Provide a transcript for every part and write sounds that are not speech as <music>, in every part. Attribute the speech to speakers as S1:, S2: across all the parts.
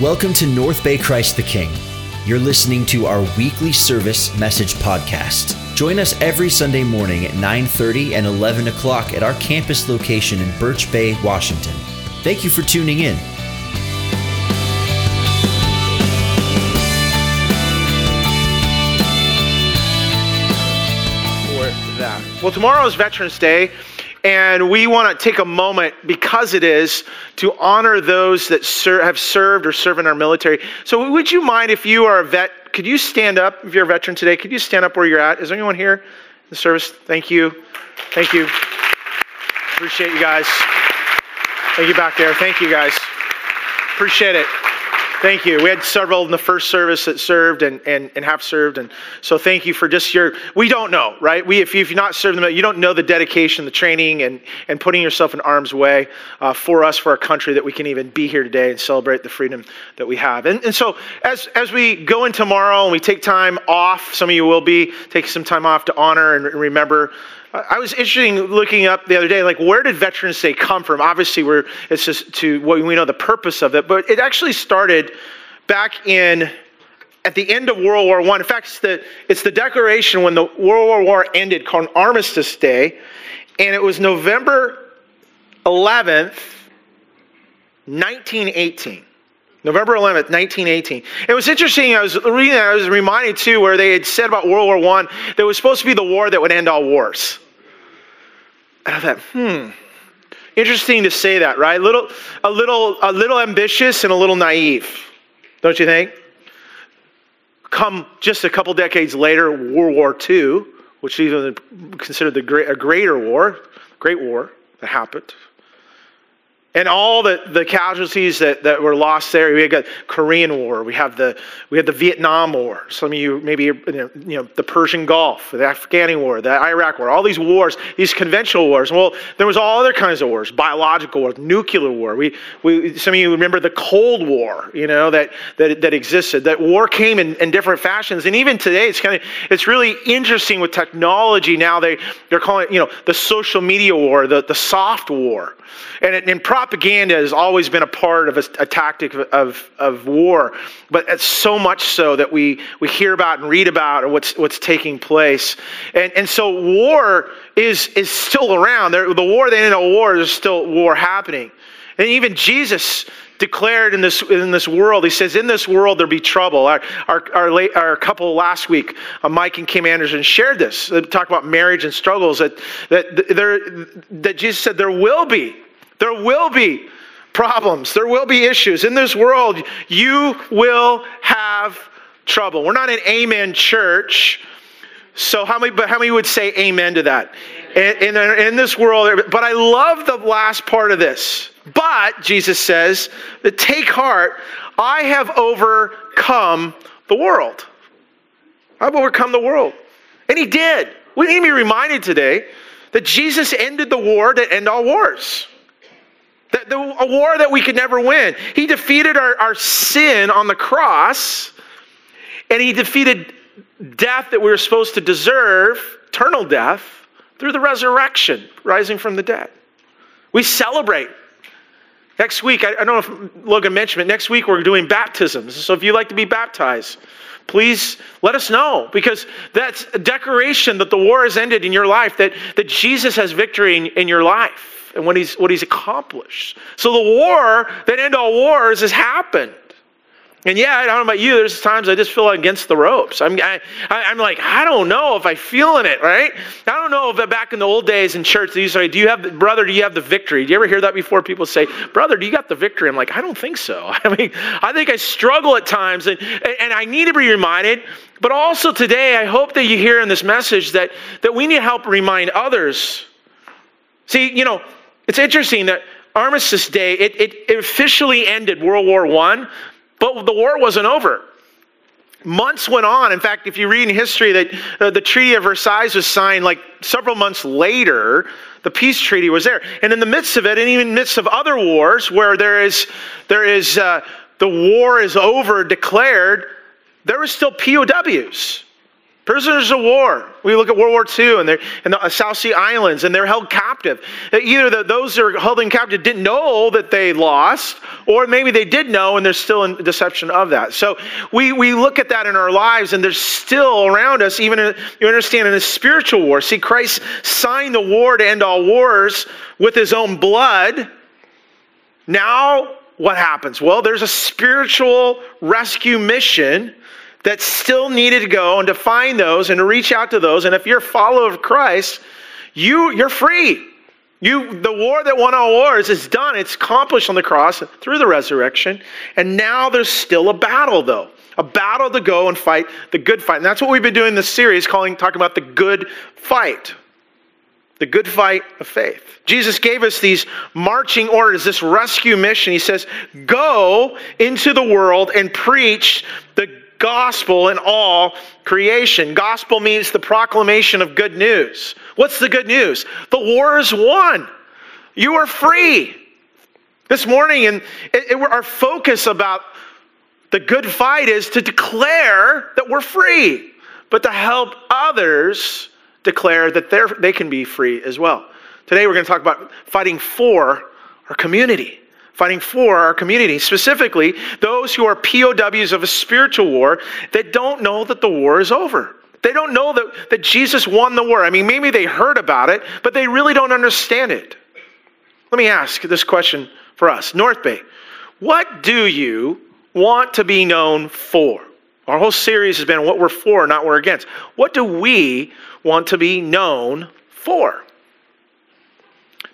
S1: Welcome to North Bay Christ the King. You're listening to our weekly service message podcast. Join us every Sunday morning at 9:30 and 11 o'clock at our campus location in Birch Bay, Washington. Thank you for tuning in.
S2: Well, tomorrow is Veterans Day, and we want to take a moment because it is to honor those that ser- have served or serve in our military. So, would you mind if you are a vet? Could you stand up if you're a veteran today? Could you stand up where you're at? Is there anyone here in the service? Thank you. Thank you. Appreciate you guys. Thank you back there. Thank you guys. Appreciate it. Thank you. We had several in the first service that served and, and, and have served. And so thank you for just your, we don't know, right? We, if, you, if you're not serving them, you don't know the dedication, the training, and, and putting yourself in harm's way uh, for us, for our country, that we can even be here today and celebrate the freedom that we have. And, and so as, as we go in tomorrow and we take time off, some of you will be taking some time off to honor and remember I was interested looking up the other day, like where did Veterans Day come from? Obviously, we're it's just to what we know the purpose of it, but it actually started back in at the end of World War One. In fact, it's the it's the declaration when the World War War ended called Armistice Day, and it was November 11th, 1918. November 11th, 1918. It was interesting. I was reading. I was reminded too, where they had said about World War One that it was supposed to be the war that would end all wars. I thought, hmm, interesting to say that, right? A little, a little, a little ambitious and a little naive, don't you think? Come just a couple decades later, World War II, which is considered the great, a greater war, great war that happened and all the, the casualties that, that were lost there. We got the Korean War. We have the we had the Vietnam War. Some of you maybe you know, the Persian Gulf, the Afghani War, the Iraq War. All these wars, these conventional wars. Well, there was all other kinds of wars: biological war, nuclear war. We we some of you remember the Cold War. You know that that that existed. That war came in, in different fashions, and even today, it's kind of it's really interesting with technology. Now they they're calling it you know the social media war, the the soft war, and in propaganda has always been a part of a, a tactic of, of, war, but it's so much so that we, we hear about and read about what's, what's taking place. And, and so war is, is still around. There, the war, the end of war, is still war happening. And even Jesus declared in this in this world. He says, "In this world there be trouble." Our our our, late, our couple last week, uh, Mike and Kim Anderson shared this. They talk about marriage and struggles that that there that Jesus said there will be there will be problems, there will be issues. In this world, you will have trouble. We're not an amen church. So how many but how many would say amen to that? In, in, in this world, but I love the last part of this. But Jesus says, take heart, I have overcome the world. I've overcome the world. And he did. We need to be reminded today that Jesus ended the war that end all wars. That the, a war that we could never win. He defeated our, our sin on the cross, and he defeated death that we were supposed to deserve, eternal death, through the resurrection, rising from the dead. We celebrate. Next week, I, I don't know if Logan mentioned it, next week we're doing baptisms. So if you'd like to be baptized, please let us know because that's a declaration that the war has ended in your life, that, that Jesus has victory in, in your life and what he's, what he's accomplished. So the war that end all wars has happened. And yeah, I don't know about you, there's times I just feel against the ropes. I'm, I, am like, I don't know if I'm feeling it, right? I don't know if back in the old days in church, they used to say, do you have, brother, do you have the victory? Do you ever hear that before? People say, brother, do you got the victory? I'm like, I don't think so. <laughs> I mean, I think I struggle at times and, and I need to be reminded. But also today, I hope that you hear in this message that, that we need to help remind others. See, you know, it's interesting that Armistice Day, it, it officially ended World War I, but the war wasn't over. Months went on. In fact, if you read in history that uh, the Treaty of Versailles was signed like several months later, the peace treaty was there. And in the midst of it, and even in the midst of other wars where there is, there is uh, the war is over declared, there were still POWs. Prisoners of war. We look at World War II and, they're the uh, South Sea Islands and they're held captive. Uh, either the, those that are held in captive didn't know that they lost, or maybe they did know and they're still in deception of that. So we, we look at that in our lives and there's still around us, even in, you understand, in a spiritual war. See, Christ signed the war to end all wars with his own blood. Now, what happens? Well, there's a spiritual rescue mission that still needed to go and to find those and to reach out to those. And if you're a follower of Christ, you, you're free. You, the war that won all wars is done. It's accomplished on the cross through the resurrection. And now there's still a battle, though. A battle to go and fight the good fight. And that's what we've been doing this series, calling, talking about the good fight. The good fight of faith. Jesus gave us these marching orders, this rescue mission. He says, Go into the world and preach the gospel in all creation. Gospel means the proclamation of good news. What's the good news? The war is won. You are free. This morning, and it, it, our focus about the good fight is to declare that we're free, but to help others declare that they can be free as well. Today, we're going to talk about fighting for our community fighting for our community, specifically those who are POWs of a spiritual war that don't know that the war is over. They don't know that, that Jesus won the war. I mean, maybe they heard about it, but they really don't understand it. Let me ask this question for us North Bay, what do you want to be known for? Our whole series has been what we're for, not what we're against. What do we want to be known for?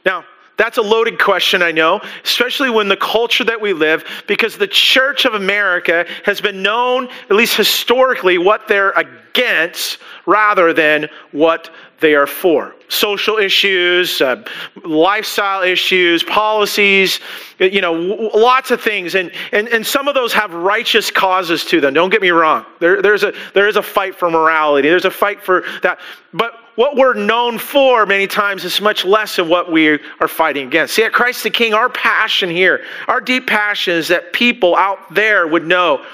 S2: Now, that's a loaded question, I know, especially when the culture that we live, because the Church of America has been known, at least historically, what they're against rather than what they are for. Social issues, uh, lifestyle issues, policies, you know, lots of things. And, and, and some of those have righteous causes to them. Don't get me wrong. There, there's a, there is a fight for morality, there's a fight for that. But what we're known for many times is much less of what we are fighting against. See, at Christ the King, our passion here, our deep passion is that people out there would know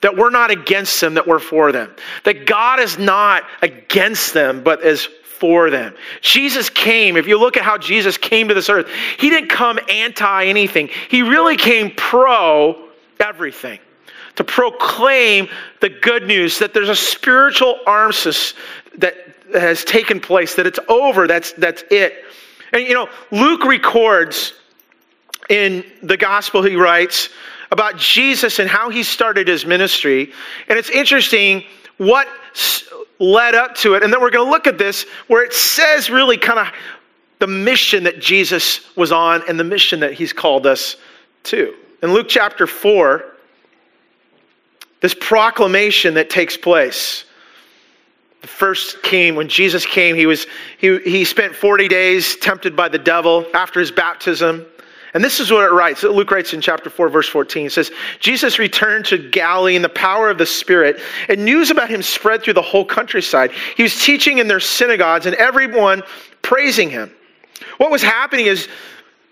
S2: that we're not against them, that we're for them. That God is not against them, but is for them. Jesus came, if you look at how Jesus came to this earth, he didn't come anti anything, he really came pro everything. To proclaim the good news that there's a spiritual armistice that has taken place, that it's over, that's, that's it. And you know, Luke records in the gospel he writes about Jesus and how he started his ministry. And it's interesting what led up to it. And then we're going to look at this where it says really kind of the mission that Jesus was on and the mission that he's called us to. In Luke chapter 4, this proclamation that takes place. First came when Jesus came, he was he, he spent 40 days tempted by the devil after his baptism. And this is what it writes. Luke writes in chapter 4, verse 14. It says, Jesus returned to Galilee in the power of the Spirit, and news about him spread through the whole countryside. He was teaching in their synagogues, and everyone praising him. What was happening is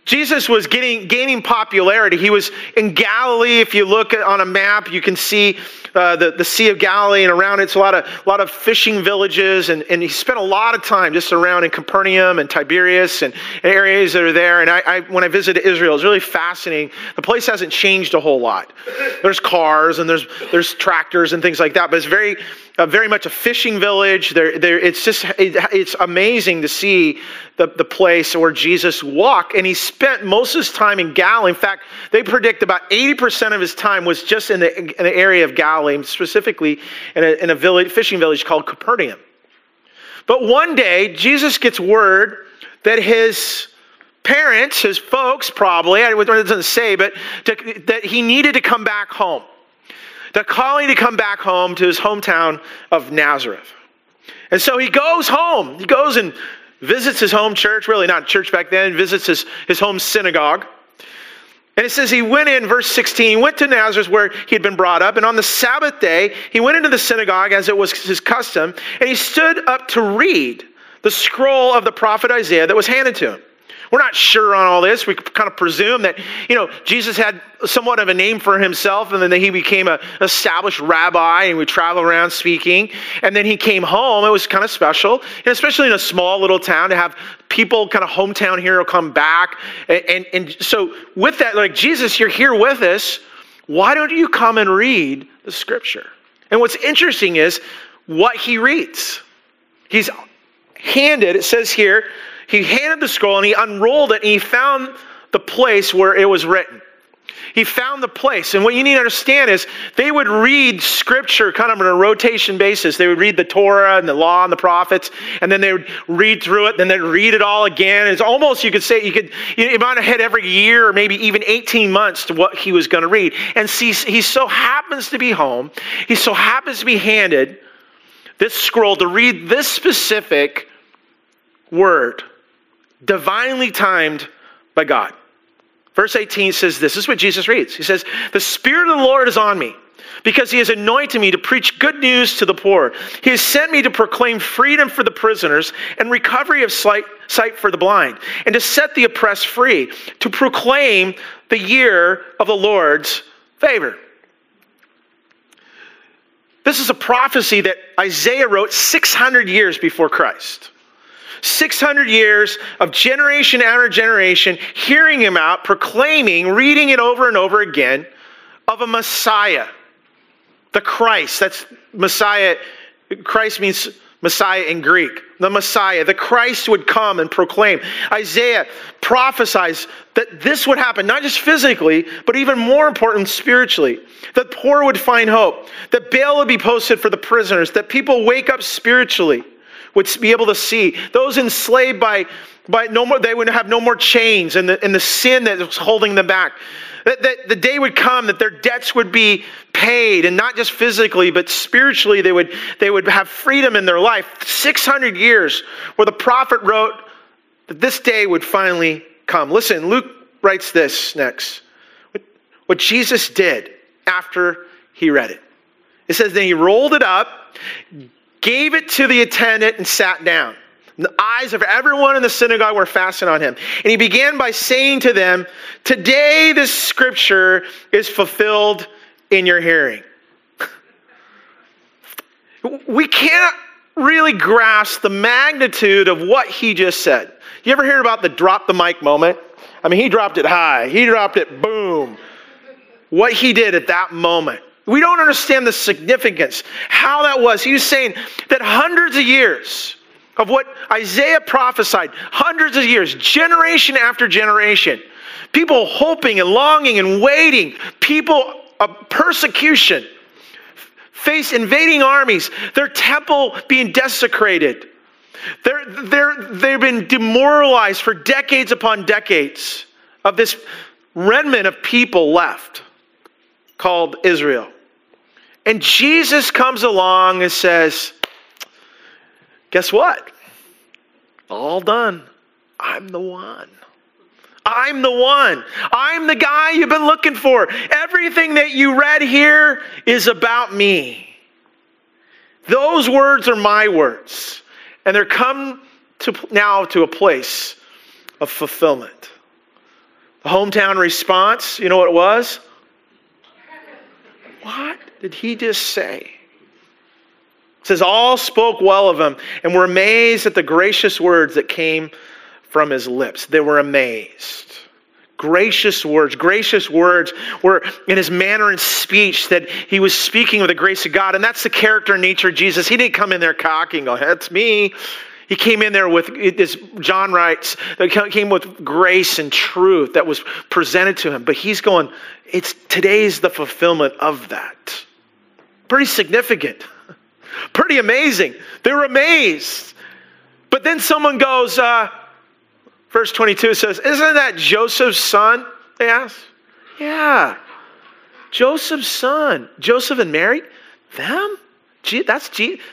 S2: Jesus was getting gaining popularity. He was in Galilee. If you look on a map, you can see uh, the, the Sea of Galilee, and around it. it's a lot of, a lot of fishing villages. And, and he spent a lot of time just around in Capernaum and Tiberias and, and areas that are there. And I, I, when I visited Israel, it's really fascinating. The place hasn't changed a whole lot. There's cars and there's, there's tractors and things like that, but it's very, uh, very much a fishing village. It's just it, it's amazing to see the, the place where Jesus walked, and he spent most of his time in Galilee. In fact, they predict about 80% of his time was just in the, in the area of Galilee, specifically in a, in a village, fishing village called Capernaum. But one day, Jesus gets word that his parents, his folks probably, I it doesn't say, but to, that he needed to come back home. The calling to come back home to his hometown of Nazareth. And so he goes home. He goes and visits his home church, really not church back then, visits his, his home synagogue. And it says he went in, verse 16, he went to Nazareth where he had been brought up. And on the Sabbath day, he went into the synagogue as it was his custom, and he stood up to read the scroll of the prophet Isaiah that was handed to him. We're not sure on all this. We kind of presume that, you know, Jesus had somewhat of a name for himself and then he became an established rabbi and would travel around speaking. And then he came home. It was kind of special, and especially in a small little town to have people, kind of hometown hero, come back. And, and, and so, with that, like, Jesus, you're here with us. Why don't you come and read the scripture? And what's interesting is what he reads. He's handed, it says here, he handed the scroll and he unrolled it and he found the place where it was written. He found the place. And what you need to understand is they would read scripture kind of on a rotation basis. They would read the Torah and the law and the prophets, and then they would read through it, then they'd read it all again. It's almost, you could say, you could, it might have had every year or maybe even 18 months to what he was going to read. And see, he so happens to be home, he so happens to be handed this scroll to read this specific word, divinely timed by God. Verse 18 says this, this is what Jesus reads. He says, The Spirit of the Lord is on me because he has anointed me to preach good news to the poor. He has sent me to proclaim freedom for the prisoners and recovery of sight, for the blind, and to set the oppressed free, to proclaim the year of the Lord's favor. This is a prophecy that Isaiah wrote 600 years before Christ. 600 years of generation after generation hearing him out, proclaiming, reading it over and over again of a Messiah, the Christ. That's Messiah. Christ means Messiah in Greek. The Messiah, the Christ would come and proclaim. Isaiah prophesies that this would happen, not just physically, but even more important, spiritually. That poor would find hope, that bail would be posted for the prisoners, that people wake up spiritually, would be able to see. Those enslaved by, by no more, they would have no more chains and the, and the sin that was holding them back. That, that the day would come that their debts would be paid, and not just physically, but spiritually, they would, they would have freedom in their life. 600 years where the prophet wrote that this day would finally come. Listen, Luke writes this next. What Jesus did after he read it. It says, Then he rolled it up, gave it to the attendant, and sat down. The eyes of everyone in the synagogue were fastened on him. And he began by saying to them, Today this scripture is fulfilled in your hearing. <laughs> we can't really grasp the magnitude of what he just said. You ever hear about the drop the mic moment? I mean, he dropped it high, he dropped it boom. What he did at that moment. We don't understand the significance, how that was. He was saying that hundreds of years, of what Isaiah prophesied, hundreds of years, generation after generation. People hoping and longing and waiting, people of persecution, face invading armies, their temple being desecrated. They're, they're, they've been demoralized for decades upon decades of this remnant of people left called Israel. And Jesus comes along and says, Guess what? All done. I'm the one. I'm the one. I'm the guy you've been looking for. Everything that you read here is about me. Those words are my words. And they're come to now to a place of fulfillment. The hometown response, you know what it was? What did he just say? It says, All spoke well of him and were amazed at the gracious words that came from his lips. They were amazed. Gracious words, gracious words were in his manner and speech that he was speaking with the grace of God. And that's the character and nature of Jesus. He didn't come in there cocky and oh, go, That's me. He came in there with, as John writes, that came with grace and truth that was presented to him. But he's going, it's today's the fulfillment of that. Pretty significant. Pretty amazing. They're amazed. But then someone goes, uh, verse 22 says, Isn't that Joseph's son? They ask. Yeah. Joseph's son. Joseph and Mary? Them? Gee, that's,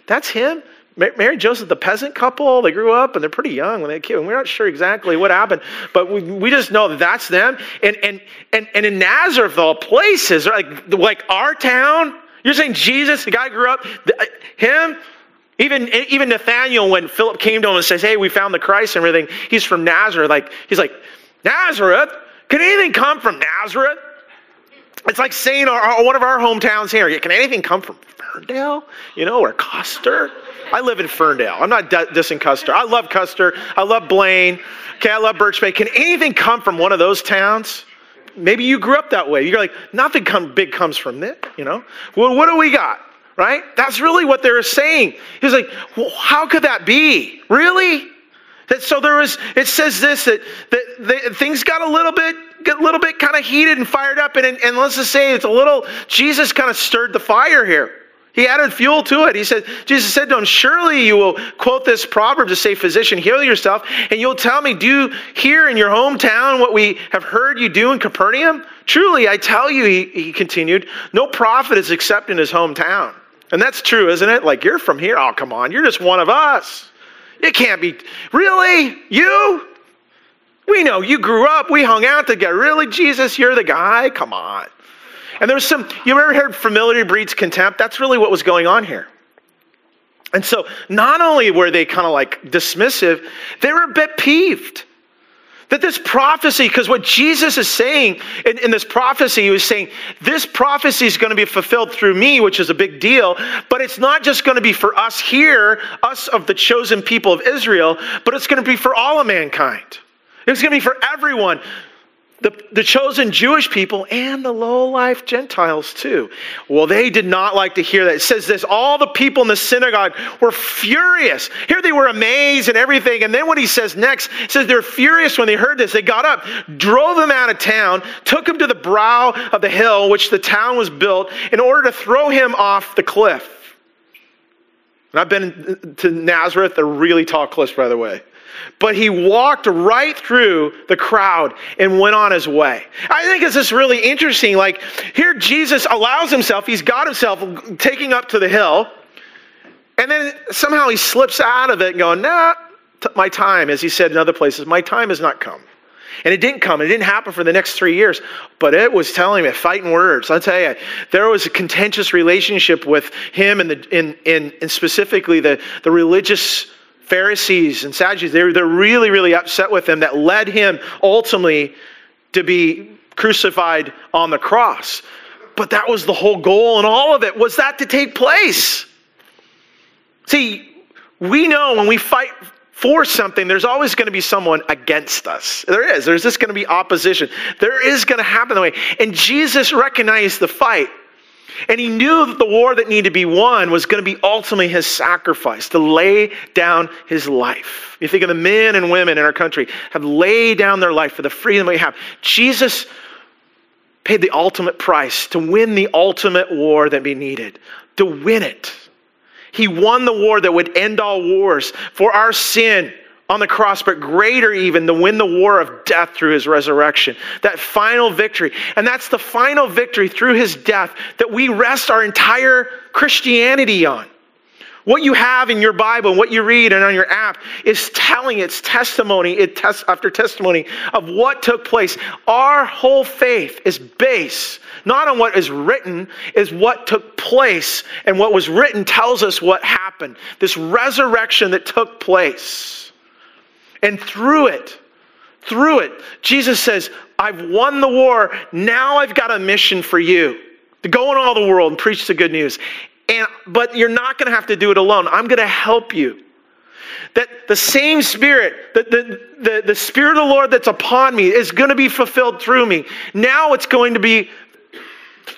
S2: that's him? Mary Joseph, the peasant couple, they grew up and they're pretty young when they kid. We're not sure exactly what happened, but we, we just know that that's them. And, and, and, and in Nazareth, of all places, like, like our town, you're saying Jesus, the guy grew up, uh, him, Even, even Nathaniel, when Philip came to him and says, Hey, we found the Christ and everything, he's from Nazareth. Like, he's like, Nazareth? Can anything come from Nazareth? It's like saying our, our, one of our hometowns here. Can anything come from Ferndale? You know, or Custer? I live in Ferndale. I'm not dissing Custer. I love Custer. I love Blaine. Okay, I love Birch Bay. Can anything come from one of those towns? Maybe you grew up that way. You're like, nothing come, big comes from it, you know? Well, what do we got? Right? That's really what they're saying. He's like, well, how could that be? Really? That so there was. It says this that that, that things got a little bit a little bit kind of heated and fired up, and, and let's just say it's a little. Jesus kind of stirred the fire here. He added fuel to it. He said, Jesus said to him, Surely you will quote this proverb to say, Physician, heal yourself, and you'll tell me, Do here in your hometown what we have heard you do in Capernaum? Truly, I tell you, he, he continued, no prophet is except in his hometown. And that's true, isn't it? Like, you're from here. Oh, come on. You're just one of us. It can't be. Really? You? We know you grew up. We hung out together. Really, Jesus? You're the guy? Come on. And there's some, you ever heard familiarity breeds contempt? That's really what was going on here. And so not only were they kind of like dismissive, they were a bit peeved. That this prophecy, because what Jesus is saying in, in, this prophecy, he was saying, this prophecy is going to be fulfilled through me, which is a big deal, but it's not just going to be for us here, us of the chosen people of Israel, but it's going to be for all of mankind. It's going to be for everyone the, the chosen Jewish people and the low life Gentiles too. Well, they did not like to hear that. It says this all the people in the synagogue were furious. Here they were amazed and everything. And then what he says next, says they're furious when they heard this. They got up, drove him out of town, took him to the brow of the hill which the town was built in order to throw him off the cliff. And I've been to Nazareth, they're really tall cliffs, by the way. But he walked right through the crowd and went on his way. I think it's just really interesting. Like, here Jesus allows himself, he's got himself taking up to the hill, and then somehow he slips out of it and going, nah, my time, as he said in other places, my time has not come. And it didn't come. It didn't happen for the next three years. But it was telling me, fighting words. I'll tell you, there was a contentious relationship with him and, the, in, in, in specifically the, the religious Pharisees and Sadducees, they're, they're really, really upset with him that led him ultimately to be crucified on the cross. But that was the whole goal, and all of it was that to take place. See, we know when we fight for something, there's always going to be someone against us. There is. There's just going to be opposition. There is going to happen that way. And Jesus recognized the fight. And he knew that the war that needed to be won was going to be ultimately his sacrifice, to lay down his life. You think of the men and women in our country have laid down their life for the freedom we have. Jesus paid the ultimate price to win the ultimate war that we needed, to win it. He won the war that would end all wars for our sin on the cross, but greater even to win the war of death through his resurrection. That final victory. And that's the final victory through his death that we rest our entire Christianity on. What you have in your Bible and what you read and on your app is telling its testimony it tes- after testimony of what took place. Our whole faith is based not on what is written, is what took place. And what was written tells us what happened. This resurrection that took place. And through it, through it, Jesus says, I've won the war. Now I've got a mission for you to go in all the world and preach the good news. And, but you're not going to have to do it alone. I'm going to help you. That the same spirit, the, the, the, the spirit of the Lord that's upon me is going to be fulfilled through me. Now it's going to be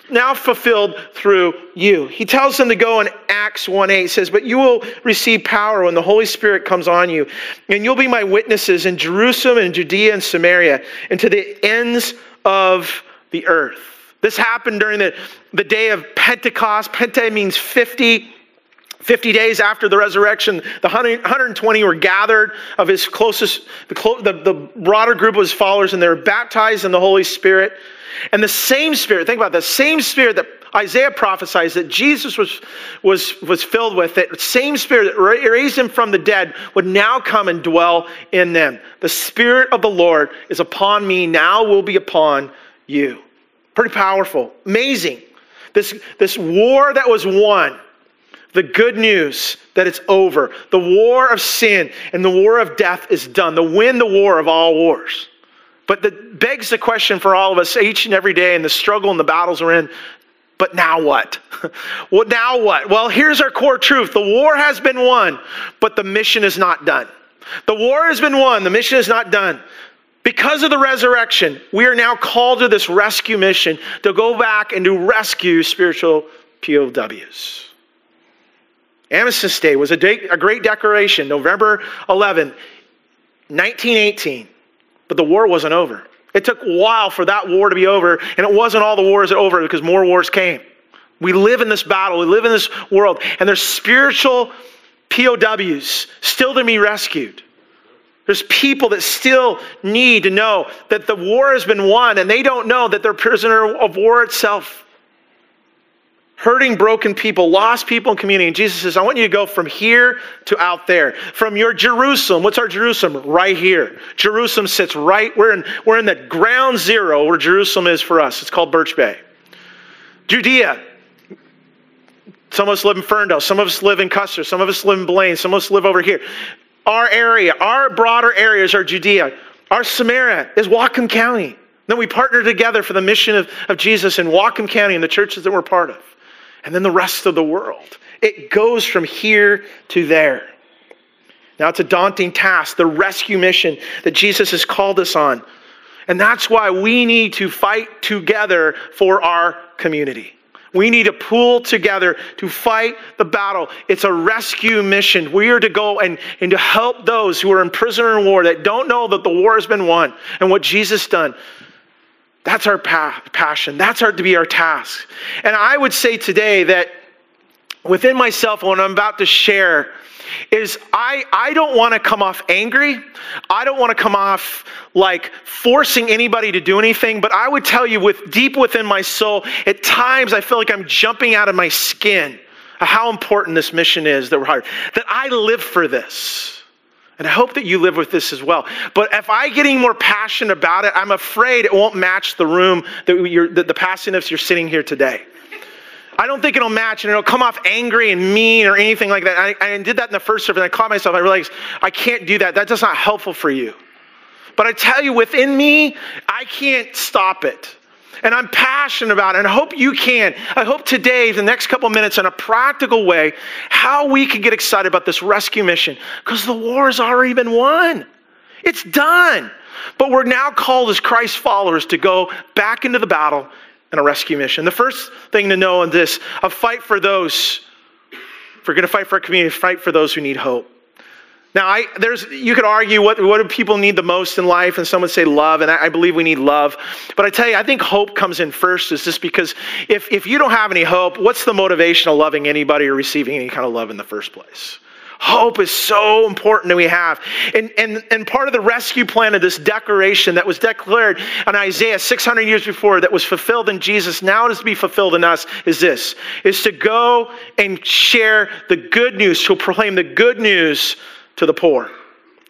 S2: now fulfilled through you. He tells them to go in Acts 1 8 says, But you will receive power when the Holy Spirit comes on you, and you'll be my witnesses in Jerusalem and Judea and Samaria, and to the ends of the earth. This happened during the, the day of Pentecost. Pente means 50. 50 days after the resurrection, the 120 were gathered of his closest, the, the, the broader group of his followers, and they were baptized in the Holy Spirit. And the same Spirit, think about the same Spirit that Isaiah prophesies that Jesus was, was, was filled with, that same Spirit that raised him from the dead would now come and dwell in them. The Spirit of the Lord is upon me, now will be upon you. Pretty powerful, amazing. This, this war that was won, the good news that it's over. The war of sin and the war of death is done. The win the war of all wars. But that begs the question for all of us each and every day in the struggle and the battles we're in. But now what? <laughs> well, now what? Well, here's our core truth. The war has been won, but the mission is not done. The war has been won, the mission is not done. Because of the resurrection, we are now called to this rescue mission to go back and to rescue spiritual POWs. Armistice Day was a, day, a great declaration, November 11, 1918. But the war wasn't over. It took a while for that war to be over, and it wasn't all the wars over because more wars came. We live in this battle, we live in this world, and there's spiritual POWs still to be rescued. There's people that still need to know that the war has been won and they don't know that they're prisoner of war itself. Hurting, broken people, lost people in community. And Jesus says, I want you to go from here to out there. From your Jerusalem. What's our Jerusalem? Right here. Jerusalem sits right, we're in, we're in the ground zero where Jerusalem is for us. It's called Birch Bay. Judea, some of us live in Ferndale. Some of us live in Custer. Some of us live in Blaine. Some of us live over here. Our area, our broader areas are Judea. Our Samaria is Whatcom County. Then we partner together for the mission of, of Jesus in Whatcom County and the churches that we're part of. And then the rest of the world. It goes from here to there. Now it's a daunting task, the rescue mission that Jesus has called us on. And that's why we need to fight together for our community. We need to pool together to fight the battle. It's a rescue mission. We are to go and, and to help those who are in prison or in war that don't know that the war has been won and what Jesus done. That's our pa- passion. That's our, to be our task. And I would say today that within myself, when I'm about to share, is I, I don't want to come off angry. I don't want to come off like forcing anybody to do anything, but I would tell you with deep within my soul, at times I feel like I'm jumping out of my skin uh, how important this mission is that we're hired. That I live for this. And I hope that you live with this as well. But if I get any more passionate about it, I'm afraid it won't match the room that you're, the, the passionate you're sitting here today. I don't think it'll match and it'll come off angry and mean or anything like that. I, I did that in the first service and I caught myself. I realized I can't do that. That's just not helpful for you. But I tell you, within me, I can't stop it. And I'm passionate about it. And I hope you can. I hope today, the next couple minutes, in a practical way, how we can get excited about this rescue mission. Because the war has already been won. It's done. But we're now called as Christ followers to go back into the battle and a rescue mission. The first thing to know in this, a fight for those, if we're going to fight for our community, fight for those who need hope. Now, I, there's, you could argue what, what do people need the most in life, and some would say love, and I, I believe we need love. But I tell you, I think hope comes in first, is just because if, if you don't have any hope, what's the motivation of loving anybody or receiving any kind of love in the first place? Hope is so important that we have. And, and, and part of the rescue plan of this declaration that was declared in Isaiah 600 years before, that was fulfilled in Jesus, now is to be fulfilled in us, is this, is to go and share the good news, to proclaim the good news to the poor.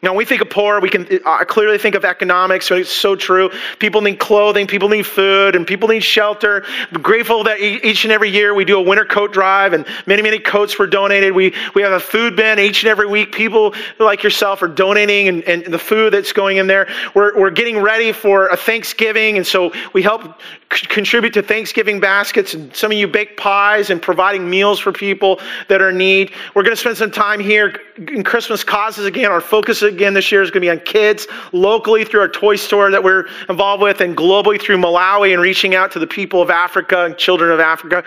S2: Now, when we think of poor, we can uh, clearly think of economics. It's so true. People need clothing, people need food, and people need shelter. I'm grateful that each and every year we do a winter coat drive, and many, many coats were donated. We, we have a food bin each and every week. People like yourself are donating, and, and the food that's going in there. We're, we're getting ready for a Thanksgiving, and so we help contribute to Thanksgiving baskets, and some of you bake pies and providing meals for people that are in need. We're going to spend some time here in Christmas causes again. Our focus again this year is going to be on kids locally through our toy store that we're involved with, and globally through Malawi and reaching out to the people of Africa and children of Africa.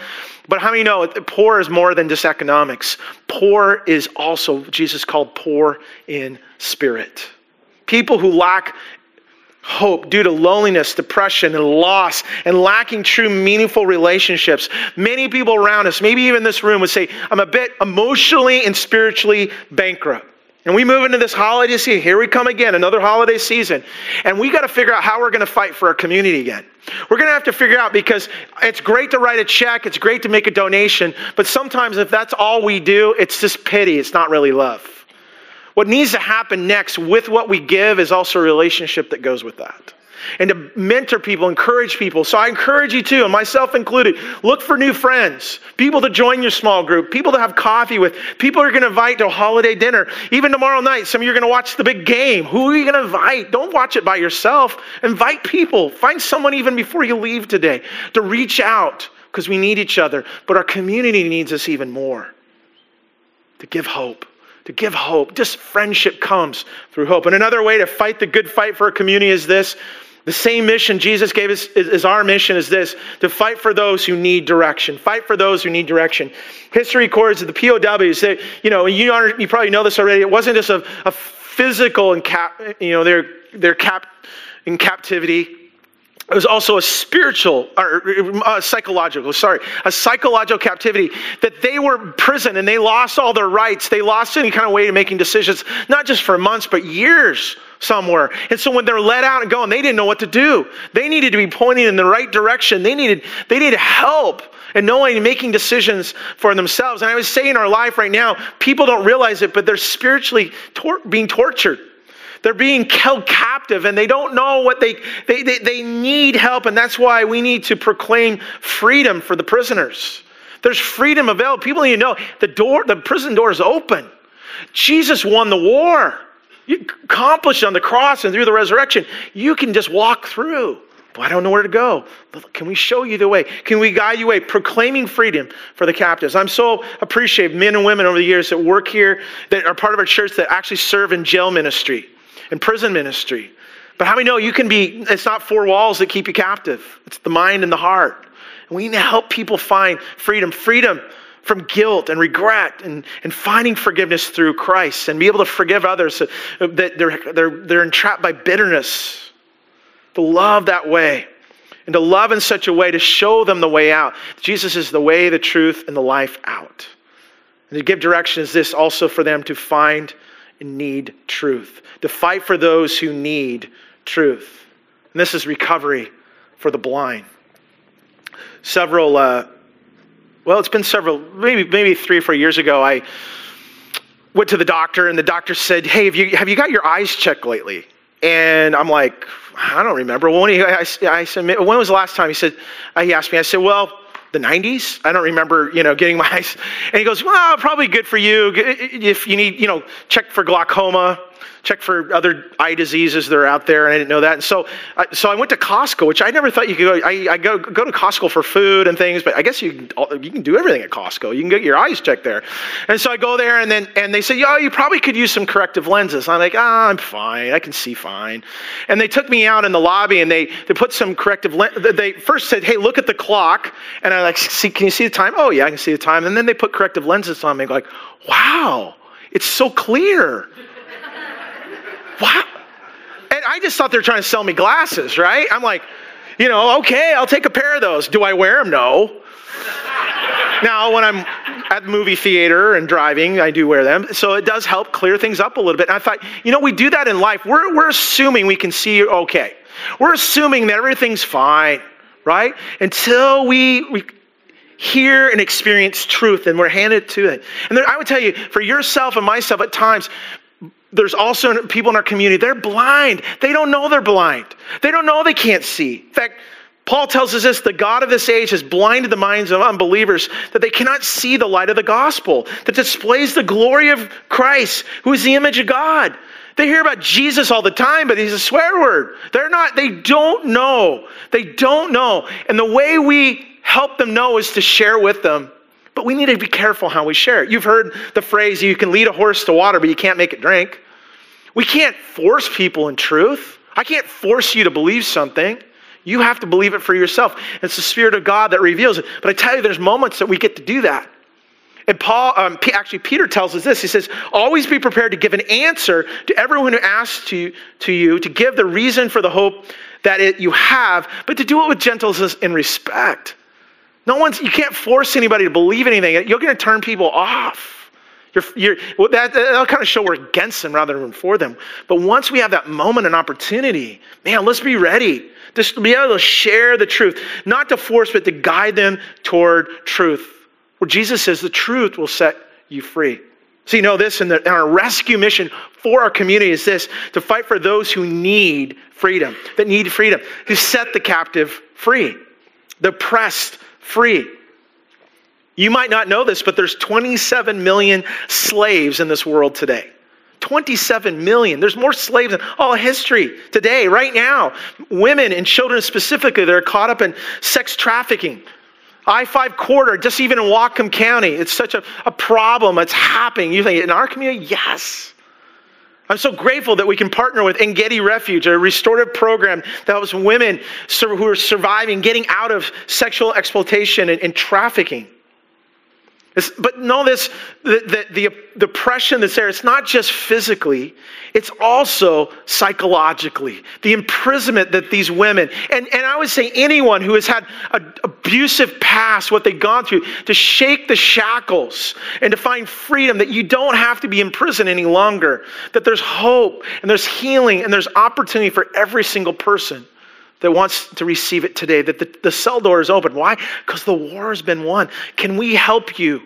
S2: But how many know poor is more than just economics? Poor is also, Jesus called poor in spirit. People who lack hope due to loneliness, depression, and loss, and lacking true, meaningful relationships. Many people around us, maybe even this room, would say, I'm a bit emotionally and spiritually bankrupt. And we move into this holiday season. Here we come again, another holiday season. And we got to figure out how we're going to fight for our community again. We're going to have to figure out because it's great to write a check, it's great to make a donation, but sometimes if that's all we do, it's just pity, it's not really love. What needs to happen next with what we give is also a relationship that goes with that. And to mentor people, encourage people. So I encourage you too, and myself included, look for new friends, people to join your small group, people to have coffee with, people you're going to invite to a holiday dinner. Even tomorrow night, some of you are going to watch the big game. Who are you going to invite? Don't watch it by yourself. Invite people. Find someone even before you leave today to reach out because we need each other. But our community needs us even more to give hope to give hope. Just friendship comes through hope. And another way to fight the good fight for a community is this. The same mission Jesus gave us is our mission is this to fight for those who need direction. Fight for those who need direction. History records that the POWs, that, you know, you, you probably know this already, it wasn't just a, a physical you know, they're, they're cap, in captivity it was also a spiritual or uh, psychological sorry a psychological captivity that they were in prison and they lost all their rights. They lost any kind of way of making decisions not just for months but years somewhere. And so when they're let out and going they didn't know what to do. They needed to be pointing in the right direction. They needed they needed help and knowing and making decisions for themselves. And i would say in our life right now people don't realize it but they're spiritually tor- being tortured they're being held captive and they don't know what they, they, they, they need help. And that's why we need to proclaim freedom for the prisoners. There's freedom available. People need to know the door, the prison door is open. Jesus won the war. You accomplished on the cross and through the resurrection. You can just walk through. But I don't know where to go. Can we show you the way? Can we guide you away? Proclaiming freedom for the captives. I'm so appreciative men and women over the years that work here, that are part of our church, that actually serve in jail ministry and prison ministry. But how many know you can be, it's not four walls that keep you captive, it's the mind and the heart. And we need to help people find freedom, freedom from guilt and regret and, and finding forgiveness through Christ and be able to forgive others that they're, they're, they're entrapped by bitterness. To love that way and to love in such a way to show them the way out. Jesus is the way, the truth, and the life out. And to give direction is this also for them to find need truth, to fight for those who need truth. And this is recovery for the blind. Several, uh, well, it's been several, maybe maybe three or four years ago. I went to the doctor, and the doctor said, "Hey, have you have you got your eyes checked lately?" And I'm like, I don't remember. When he, I, I said, when was the last time? He said, he asked me. I said, well, the 90s. I don't remember, you know, getting my <laughs> eyes. And he goes, well, probably good for you if you need, you know, check for glaucoma check for other eye diseases that are out there, and I didn't know that. And so, so I went to Costco, which I never thought you could go. I, I go go to Costco for food and things, but I guess you you can do everything at Costco. You can get your eyes checked there. And so I go there, and then and they say, "Yeah, you probably could use some corrective lenses." I'm like, "Ah, I'm fine. I can see fine." And they took me out in the lobby, and they they put some corrective. lenses. they first said, "Hey, look at the clock," and I like, "See, can you see the time?" Oh yeah, I can see the time. And then they put corrective lenses on me, like, "Wow." It's so clear. Wow. And I just thought they were trying to sell me glasses, right? I'm like, you know, okay, I'll take a pair of those. Do I wear them? No. now, when I'm at the movie theater and driving, I do wear them. So it does help clear things up a little bit. And I thought, you know, we do that in life. We're, we're assuming we can see okay. We're assuming that everything's fine, right? Until we, we hear and experience truth and we're handed to it. And there, I would tell you, for yourself and myself, at times, there's also people in our community, they're blind. They don't know they're blind. They don't know they can't see. In fact, Paul tells us this the God of this age has blinded the minds of unbelievers that they cannot see the light of the gospel that displays the glory of Christ, who is the image of God. They hear about Jesus all the time, but he's a swear word. They're not, they don't know. They don't know. And the way we help them know is to share with them but we need to be careful how we share it. You've heard the phrase, you can lead a horse to water, but you can't make it drink. We can't force people in truth. I can't force you to believe something. You have to believe it for yourself. It's the Spirit of God that reveals it. But I tell you, there's moments that we get to do that. And Paul, um, actually, Peter tells us this. He says, Always be prepared to give an answer to everyone who asks to, to you, to give the reason for the hope that it, you have, but to do it with gentleness and respect. No one's, you can't force anybody to believe anything. You're going to turn people off. You're, you're, that, that'll kind of show we're against them rather than for them. But once we have that moment and opportunity, man, let's be ready. Just to be able to share the truth, not to force, but to guide them toward truth. Where Jesus says the truth will set you free. So, you know, this and, our rescue mission for our community is this to fight for those who need freedom, that need freedom, to set the captive free, the oppressed free. You might not know this, but there's 27 million slaves in this world today. 27 million. There's more slaves in all history today, right now. Women and children specifically they're caught up in sex trafficking. I 5 corridor, just even in Whatcom County, it's such a, a problem. It's happening. You think, in our community? Yes. I'm so grateful that we can partner with Engedi Refuge, a restorative program that helps women who are surviving, getting out of sexual exploitation and, and trafficking. But know this the, the, the, the oppression that's there, it's not just physically, it's also psychologically. The imprisonment that these women, and, and I would say anyone who has had an abusive past, what they've gone through, to shake the shackles and to find freedom, that you don't have to be in prison any longer, that there's hope and there's healing and there's opportunity for every single person that wants to receive it today, that the, the cell door is open. Why? Because the war has been won. Can we help you?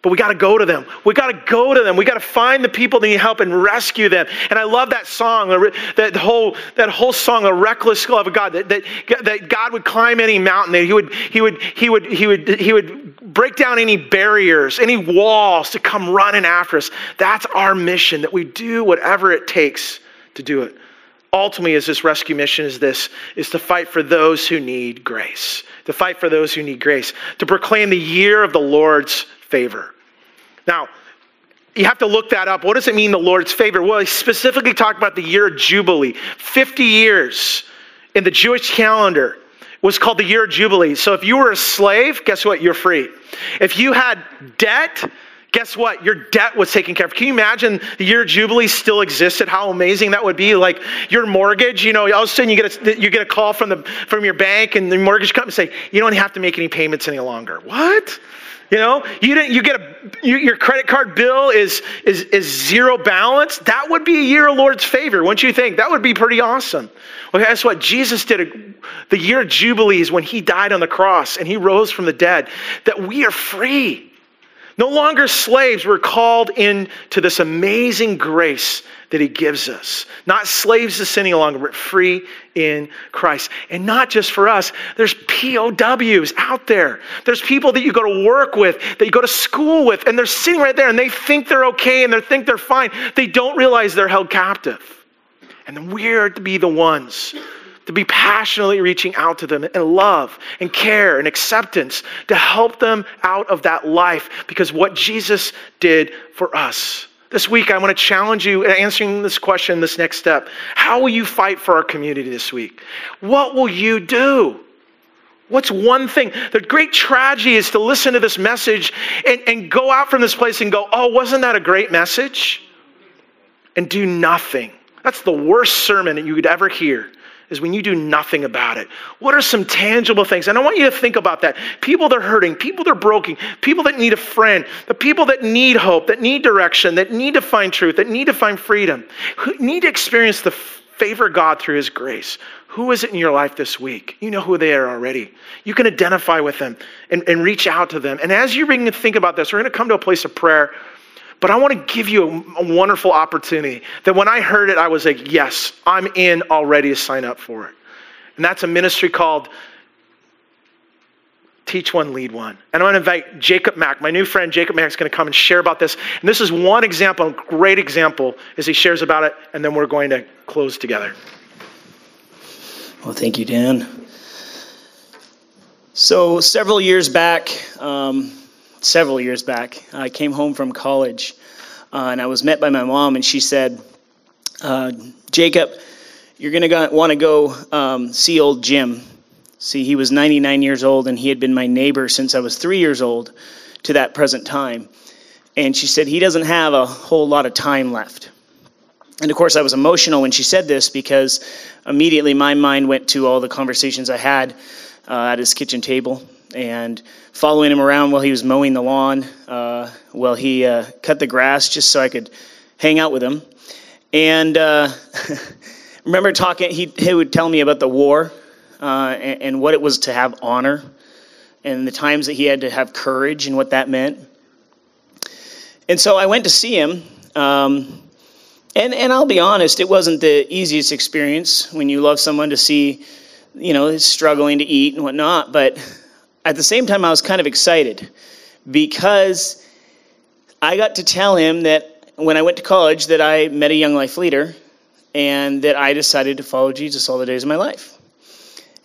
S2: But we got to go to them. We got to go to them. We got to find the people that need help and rescue them. And I love that song, that whole, that whole song, "A Reckless Love of God." That, that, that God would climb any mountain. That He would, He would, He would, He would, He would break down any barriers, any walls to come running after us. That's our mission. That we do whatever it takes to do it ultimately is this rescue mission is this is to fight for those who need grace to fight for those who need grace to proclaim the year of the lord's favor. Now you have to look that up. What does it mean the lord's favor? Well he specifically talked about the year of jubilee. 50 years in the jewish calendar was called the year of jubilee. So if you were a slave guess what? You're free. If you had debt guess what? Your debt was taken care of. Can you imagine the year Jubilee still existed? How amazing that would be. Like your mortgage, you know, all of a sudden you get a, you get a call from, the, from your bank and the mortgage company say, you don't have to make any payments any longer. What? You know, you didn't. You get a you, your credit card bill is is is zero balance. That would be a year of Lord's favor, wouldn't you think? That would be pretty awesome. Well, guess what? Jesus did a, the year of jubilees when He died on the cross and He rose from the dead. That we are free. No longer slaves, we're called into this amazing grace that He gives us. Not slaves to sin any longer, but free in Christ. And not just for us, there's POWs out there. There's people that you go to work with, that you go to school with, and they're sitting right there and they think they're okay and they think they're fine. They don't realize they're held captive. And we're to be the ones to be passionately reaching out to them in love and care and acceptance to help them out of that life because what Jesus did for us. This week, I want to challenge you in answering this question, this next step. How will you fight for our community this week? What will you do? What's one thing? The great tragedy is to listen to this message and, and go out from this place and go, oh, wasn't that a great message? And do nothing. That's the worst sermon that you could ever hear is when you do nothing about it. What are some tangible things? And I want you to think about that. People that are hurting, people that are broken, people that need a friend, the people that need hope, that need direction, that need to find truth, that need to find freedom, who need to experience the favor of God through His grace. Who is it in your life this week? You know who they are already. You can identify with them and, and reach out to them. And as you begin to think about this, we're going to come to a place of prayer. But I want to give you a, a, wonderful opportunity that when I heard it, I was like, yes, I'm in already to sign up for it. And that's a ministry called Teach One, Lead One. And I want to invite Jacob Mack, my new friend Jacob Mack is going to come and share about this. And this is one example, a great example, as he shares about it, and then we're going to close together.
S3: Well, thank you, Dan. So, several years back, um, several years back. I came home from college uh, and I was met by my mom, and she said, uh, Jacob, you're going to want to go um, see old Jim. See, he was 99 years old, and he had been my neighbor since I was three years old to that present time. And she said, he doesn't have a whole lot of time left. And of course, I was emotional when she said this because immediately my mind went to all the conversations I had uh, at his kitchen table and following him around while he was mowing the lawn, uh, while he uh, cut the grass, just so I could hang out with him. And uh, <laughs> remember talking, he, he would tell me about the war uh, and, and what it was to have honor and the times that he had to have courage and what that meant. And so I went to see him. Um, and, and I'll be honest, it wasn't the easiest experience when you love someone to see, you know, struggling to eat and whatnot. But at the same time, I was kind of excited because I got to tell him that when I went to college that I met a young life leader and that I decided to follow Jesus all the days of my life.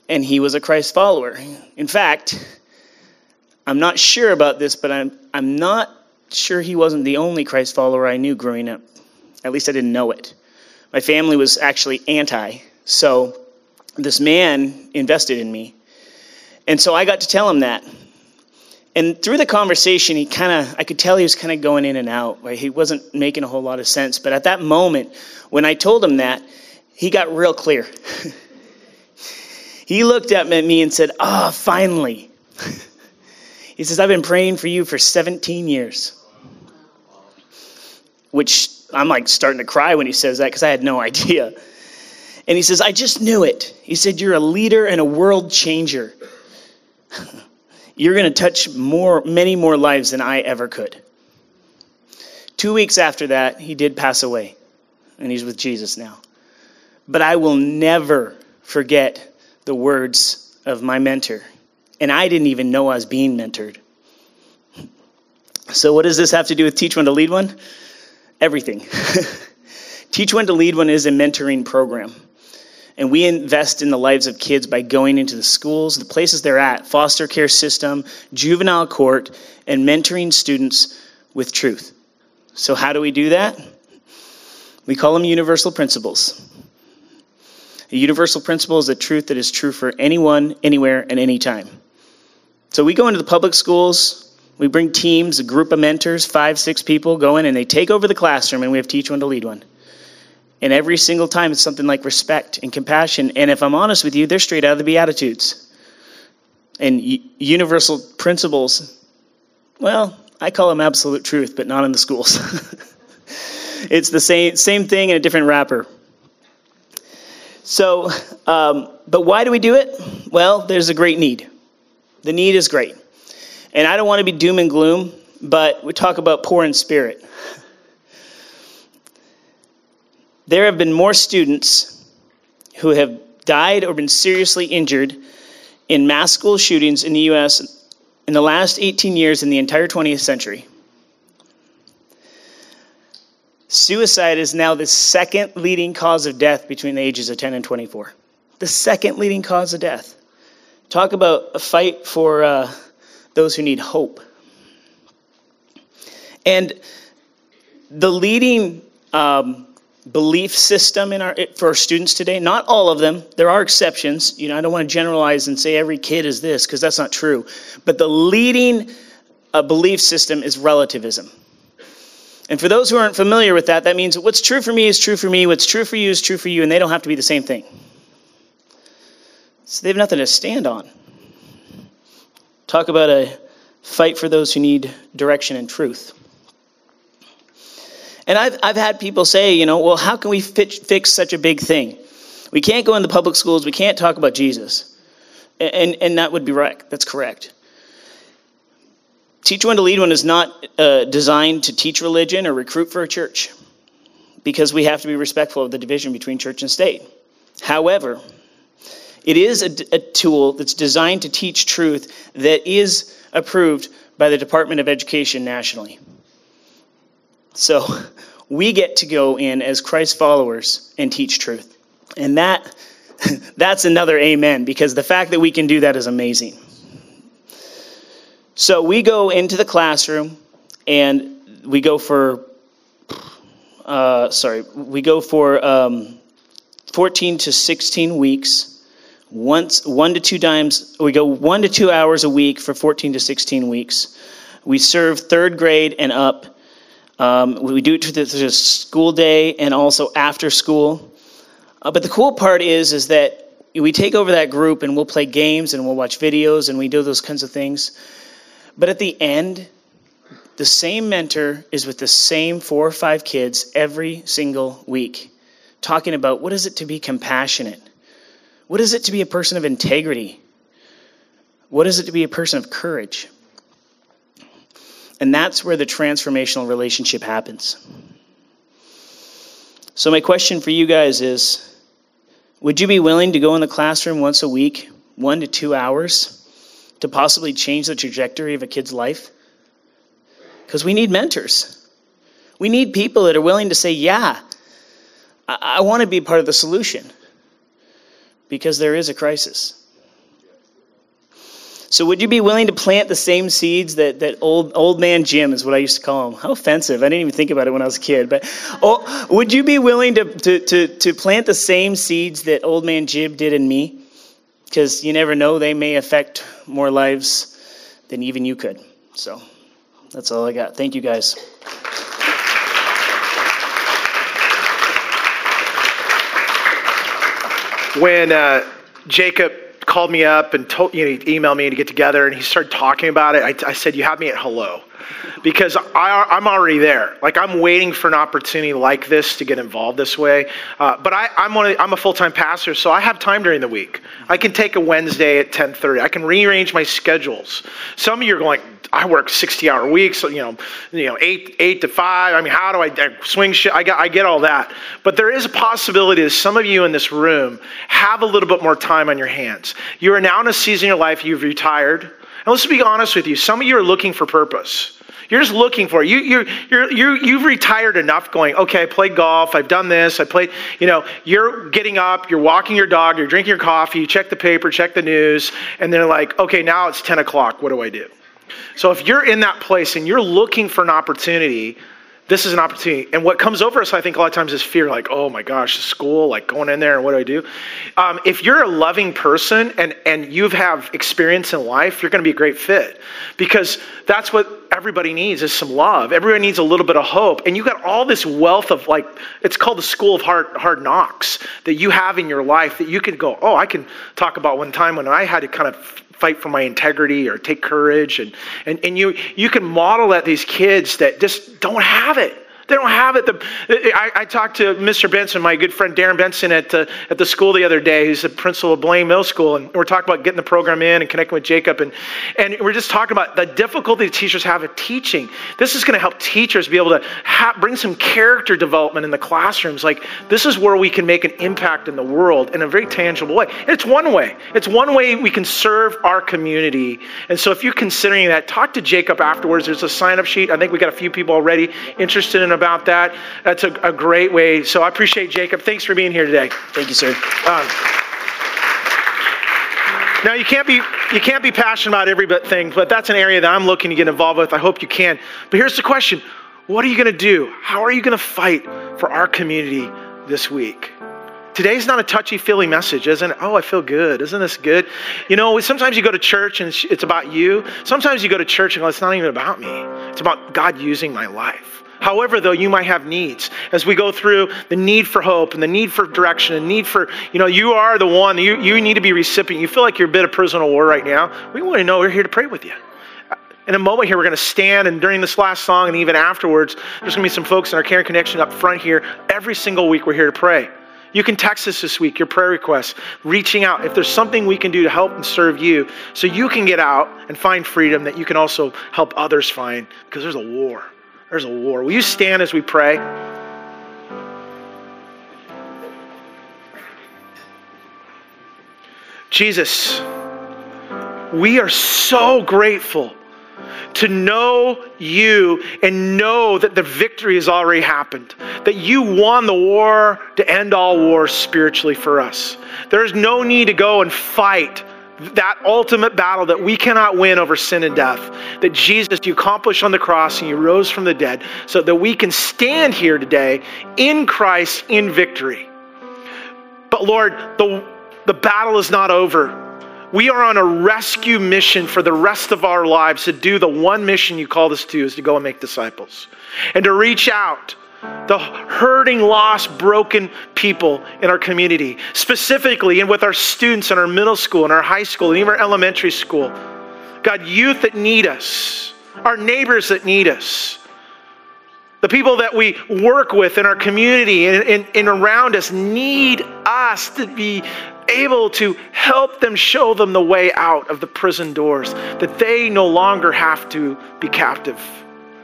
S3: And he was a Christ follower. In fact, I'm not sure about this, but I'm, I'm not sure he wasn't the only Christ follower I knew growing up. At least I didn't know it. My family was actually anti, so this man invested in me. And so I got to tell him that. And through the conversation, he kind of, I could tell he was kind of going in and out. Right? He wasn't making a whole lot of sense. But at that moment, when I told him that, he got real clear. <laughs> he looked up at me and said, Ah, oh, finally. <laughs> he says, I've been praying for you for 17 years. Which I'm like starting to cry when he says that because I had no <laughs> idea. And he says, I just knew it. He said, You're a leader and a world changer. You're going to touch more, many more lives than I ever could. Two weeks after that, he did pass away, and he's with Jesus now. But I will never forget the words of my mentor. And I didn't even know I was being mentored. So, what does this have to do with Teach One to Lead One? Everything. <laughs> Teach One to Lead One is a mentoring program. And we invest in the lives of kids by going into the schools, the places they're at, foster care system, juvenile court, and mentoring students with truth. So, how do we do that? We call them universal principles. A universal principle is a truth that is true for anyone, anywhere, and anytime. So, we go into the public schools, we bring teams, a group of mentors, five, six people go in, and they take over the classroom, and we have teach one to lead one. And every single time it's something like respect and compassion. And if I'm honest with you, they're straight out of the Beatitudes. And universal principles, well, I call them absolute truth, but not in the schools. <laughs> it's the same, same thing in a different wrapper. So, um, but why do we do it? Well, there's a great need. The need is great. And I don't want to be doom and gloom, but we talk about poor in spirit <laughs> there have been more students who have died or been seriously injured in mass school shootings in the U.S. in the last 18 years in the entire 20th century. Suicide is now the second leading cause of death between the ages of 10 and 24. The second leading cause of death. Talk about a fight for uh, those who need hope. And the leading um, belief system in our for our students today. Not all of them. There are exceptions. You know i don't want to generalize and say every kid is this because that's not true. But the leading uh, belief system is relativism. And for those who aren't familiar with that that means what's true for me is true for me what's true for you is true for you and they don't have to be the same thing. So they have nothing to stand on. Talk about a fight for those who need direction and truth and I've, I've had people say, you know, well, how can we fix, fix such a big thing? We can't go in the public schools, we can't talk about Jesus. And, and that would be right. That's correct. Teach One to Lead One is not uh, designed to teach religion or recruit for a church because we have to be respectful of the division between church and state. However, it is a, a tool that's designed to teach truth that is approved by the Department of Education nationally. So we get to go in as Christ followers and teach truth. And that <laughs> that's another amen because the fact that we can do that is amazing. So we go into the classroom and we go for uh, sorry, we go for um, 14 to 16 weeks. Once, one to two times, we go one to two hours a week for 14 to 16 weeks. We serve third grade and up um, we do it through the school day and also after school. Uh, but the cool part is, is that we take over that group and we'll play games and we'll watch videos and we do those kinds of things. But at the end, the same mentor is with the same four or five kids every single week, talking about what is it to be compassionate? What is it to be a person of integrity? What is it to be a person of courage? And that's where the transformational relationship happens. So, my question for you guys is Would you be willing to go in the classroom once a week, one to two hours, to possibly change the trajectory of a kid's life? Because we need mentors. We need people that are willing to say, Yeah, I, I want to be part of the solution because there is a crisis. So, would you be willing to plant the same seeds that, that old old man Jim is what I used to call him? How offensive! I didn't even think about it when I was a kid. But oh, would you be willing to, to, to, to plant the same seeds that old man Jim did in me? Because you never know, they may affect more lives than even you could. So, that's all I got. Thank you, guys.
S2: When uh, Jacob called me up and told, you know, he emailed me to get together and he started talking about it. I, I said, You have me at hello. Because I, I'm already there. Like, I'm waiting for an opportunity like this to get involved this way. Uh, but I, of, I'm a full time pastor, so I have time during the week. I can take a Wednesday at 10:30. I can rearrange my schedules. Some of you are going, I work 60 hour weeks, so, you know, you know, eight, eight to five. I mean, how do I, I swing shit? I, got, I get all that. But there is a possibility that some of you in this room have a little bit more time on your hands. You are now in a season of your life, you've retired. And let's be honest with you, some of you are looking for purpose. You're just looking for it. You, you, you're, you you've retired enough going, okay, I played golf, I've done this, I played, you know, you're getting up, you're walking your dog, you're drinking your coffee, you check the paper, check the news, and they're like, okay, now it's 10 o'clock, what do I do? So if you're in that place and you're looking for an opportunity, this is an opportunity. And what comes over us, I think, a lot of times is fear like, oh my gosh, the school, like going in there and what do I do? Um, if you're a loving person and, and you have experience in life, you're going to be a great fit because that's what everybody needs is some love. Everybody needs a little bit of hope. And you got all this wealth of like, it's called the school of hard, hard knocks that you have in your life that you can go, oh, I can talk about one time when I had to kind of fight for my integrity or take courage. And, and, and you, you can model at these kids that just don't have it they don't have it. The, I, I, talked to Mr. Benson, my good friend Darren Benson, at, uh, at the school the other day. He's the principal of Blaine Middle School, and we're talking about getting the program in and connecting with Jacob. And, and we're just talking about the difficulty teachers have at teaching. This is going to help teachers be able to ha- bring some character development in the classrooms. Like, this is where we can make an impact in the world in a very tangible way. And it's one way. It's one way we can serve our community. And so if you're considering that, talk to Jacob afterwards. There's a sign up sheet. I think we got a few people already interested in about that. That's a, a, great way. So I appreciate Jacob. Thanks for being here today.
S3: Thank you, sir. Um,
S2: now you can't be you can't be passionate about every thing, but that's an area that I'm looking to get involved with. I hope you can. But here's the question: What are you going to do? How are you going to fight for our community this week? Today's not a touchy feely message, isn't it? Oh, I feel good. Isn't this good? You know, sometimes you go to church and it's about you. Sometimes you go to church and go, it's not even about me. It's about God using my life. However, though, you might have needs as we go through the need for hope and the need for direction and need for, you know, you are the one, you, you need to be recipient. You feel like you're a bit of prisoner of war right now. We want to know we're here to pray with you. In a moment here, we're going to stand, and during this last song and even afterwards, there's going to be some folks in our Caring Connection up front here. Every single week, we're here to pray. You can text us this week, your prayer requests, reaching out. If there's something we can do to help and serve you so you can get out and find freedom that you can also help others find because there's a war. There's a war. Will you stand as we pray? Jesus, we are so grateful to know you and know that the victory has already happened, that you won the war to end all wars spiritually for us. There's no need to go and fight that ultimate battle that we cannot win over sin and death, that Jesus, you accomplished on the cross and you rose from the dead, so that we can stand here today in Christ in victory. But Lord, the, the battle is not over. We are on a rescue mission for the rest of our lives to do the one mission you called us to is to go and make disciples and to reach out the hurting, lost, broken people in our community, specifically and with our students in our middle school and our high school and even our elementary school. God, youth that need us, our neighbors that need us, the people that we work with in our community and, and, and around us need us to be able to help them show them the way out of the prison doors, that they no longer have to be captive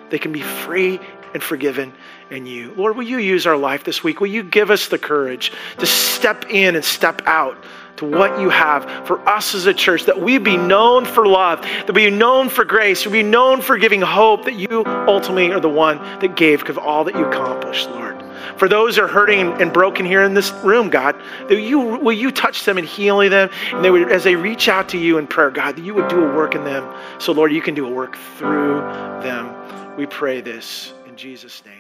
S2: they can be free and forgiven in you. Lord, will you use our life this week? Will you give us the courage to step in and step out to what you have for us as a church, that we be known for love, that we be known for grace, that we be known for giving hope, that you ultimately are the one that gave of all that you accomplished, Lord. For those who are hurting and broken here in this room, God, that you will you touch them and heal them, and they would, as they reach out to you in prayer, God, that you would do a work in them. So, Lord, you can do a work through them. We pray this in Jesus' name.